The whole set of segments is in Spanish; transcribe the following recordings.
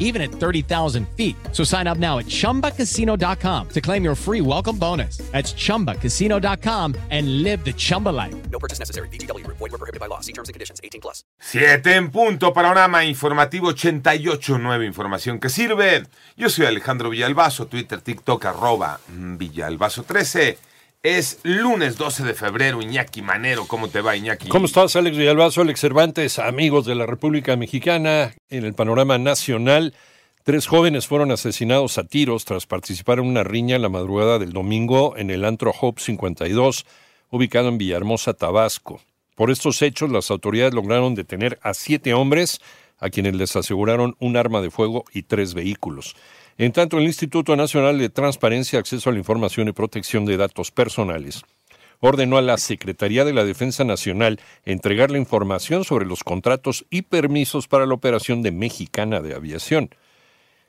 even at 30,000 feet. So sign up now at chumbacasino.com to claim your free welcome bonus. That's chumbacasino.com and live the Chumba life. No purchase necessary. BGW. Void were prohibited by law. See terms and conditions. 18 plus. 7 en punto, panorama informativo 88, nueva información que sirve. Yo soy Alejandro Villalbazo, Twitter, TikTok, arroba Villalbazo 13. Es lunes 12 de febrero, Iñaki Manero. ¿Cómo te va, Iñaki? ¿Cómo estás, Alex Villalbazo, Alex Cervantes, amigos de la República Mexicana? En el panorama nacional, tres jóvenes fueron asesinados a tiros tras participar en una riña la madrugada del domingo en el antro Hope 52, ubicado en Villahermosa, Tabasco. Por estos hechos, las autoridades lograron detener a siete hombres, a quienes les aseguraron un arma de fuego y tres vehículos. En tanto, el Instituto Nacional de Transparencia, Acceso a la Información y Protección de Datos Personales ordenó a la Secretaría de la Defensa Nacional entregar la información sobre los contratos y permisos para la operación de Mexicana de Aviación.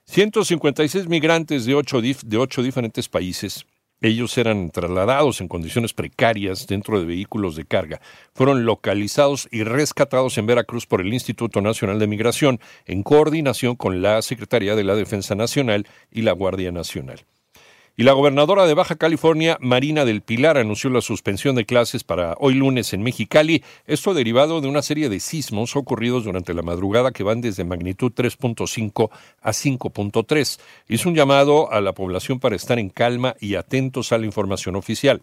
156 migrantes de ocho, de ocho diferentes países ellos eran trasladados en condiciones precarias dentro de vehículos de carga. Fueron localizados y rescatados en Veracruz por el Instituto Nacional de Migración en coordinación con la Secretaría de la Defensa Nacional y la Guardia Nacional. Y la gobernadora de Baja California, Marina del Pilar, anunció la suspensión de clases para hoy lunes en Mexicali, esto derivado de una serie de sismos ocurridos durante la madrugada que van desde magnitud 3.5 a 5.3. Hizo un llamado a la población para estar en calma y atentos a la información oficial.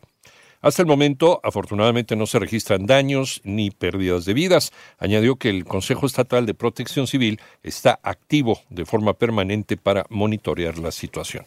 Hasta el momento, afortunadamente, no se registran daños ni pérdidas de vidas. Añadió que el Consejo Estatal de Protección Civil está activo de forma permanente para monitorear la situación.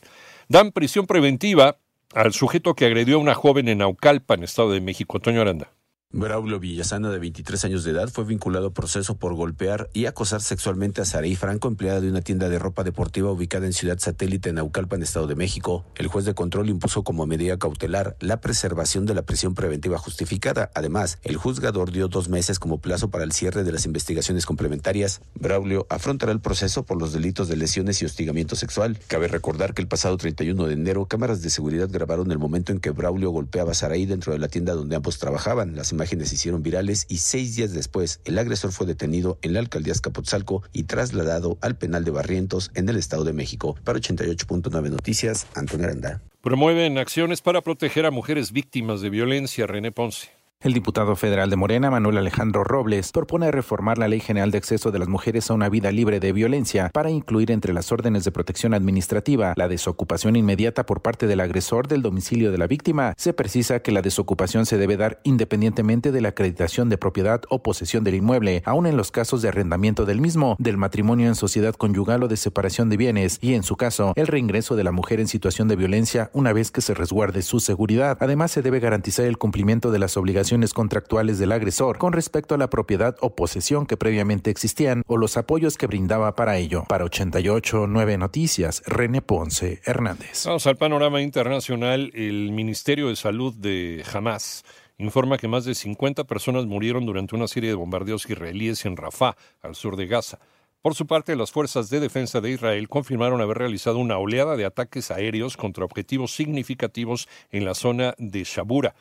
Dan prisión preventiva al sujeto que agredió a una joven en Naucalpan, Estado de México. Toño Aranda. Braulio Villasana, de 23 años de edad, fue vinculado a proceso por golpear y acosar sexualmente a Saraí Franco, empleada de una tienda de ropa deportiva ubicada en Ciudad Satélite, en Naucalpan, Estado de México. El juez de control impuso como medida cautelar la preservación de la prisión preventiva justificada. Además, el juzgador dio dos meses como plazo para el cierre de las investigaciones complementarias. Braulio afrontará el proceso por los delitos de lesiones y hostigamiento sexual. Cabe recordar que el pasado 31 de enero, cámaras de seguridad grabaron el momento en que Braulio golpeaba a Saraí dentro de la tienda donde ambos trabajaban. Las imágenes se hicieron virales y seis días después el agresor fue detenido en la alcaldía Escapotzalco y trasladado al penal de Barrientos en el Estado de México. Para 88.9 Noticias, Antonio Aranda. Promueven acciones para proteger a mujeres víctimas de violencia. René Ponce. El diputado federal de Morena, Manuel Alejandro Robles, propone reformar la Ley General de Acceso de las Mujeres a una vida libre de violencia para incluir entre las órdenes de protección administrativa la desocupación inmediata por parte del agresor del domicilio de la víctima. Se precisa que la desocupación se debe dar independientemente de la acreditación de propiedad o posesión del inmueble, aun en los casos de arrendamiento del mismo, del matrimonio en sociedad conyugal o de separación de bienes, y en su caso, el reingreso de la mujer en situación de violencia una vez que se resguarde su seguridad. Además, se debe garantizar el cumplimiento de las obligaciones contractuales del agresor con respecto a la propiedad o posesión que previamente existían o los apoyos que brindaba para ello. Para 88 9 Noticias, René Ponce Hernández. Vamos al panorama internacional. El Ministerio de Salud de Hamas informa que más de 50 personas murieron durante una serie de bombardeos israelíes en Rafah, al sur de Gaza. Por su parte, las fuerzas de defensa de Israel confirmaron haber realizado una oleada de ataques aéreos contra objetivos significativos en la zona de Shabura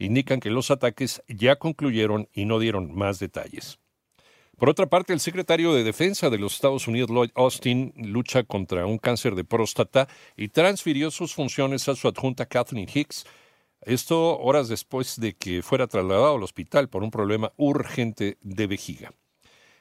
indican que los ataques ya concluyeron y no dieron más detalles. Por otra parte, el secretario de Defensa de los Estados Unidos, Lloyd Austin, lucha contra un cáncer de próstata y transfirió sus funciones a su adjunta Kathleen Hicks. Esto horas después de que fuera trasladado al hospital por un problema urgente de vejiga.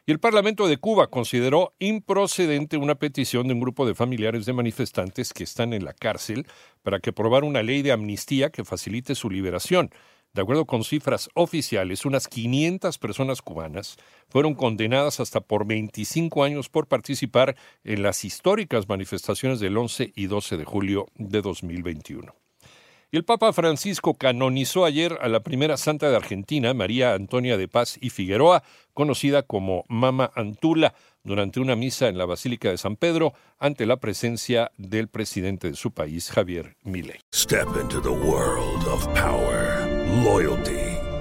Y el Parlamento de Cuba consideró improcedente una petición de un grupo de familiares de manifestantes que están en la cárcel para que aprobara una ley de amnistía que facilite su liberación. De acuerdo con cifras oficiales, unas 500 personas cubanas fueron condenadas hasta por 25 años por participar en las históricas manifestaciones del 11 y 12 de julio de 2021. El Papa Francisco canonizó ayer a la primera santa de Argentina, María Antonia de Paz y Figueroa, conocida como Mama Antula, durante una misa en la Basílica de San Pedro ante la presencia del presidente de su país, Javier Milei. Step into the world of power, loyalty.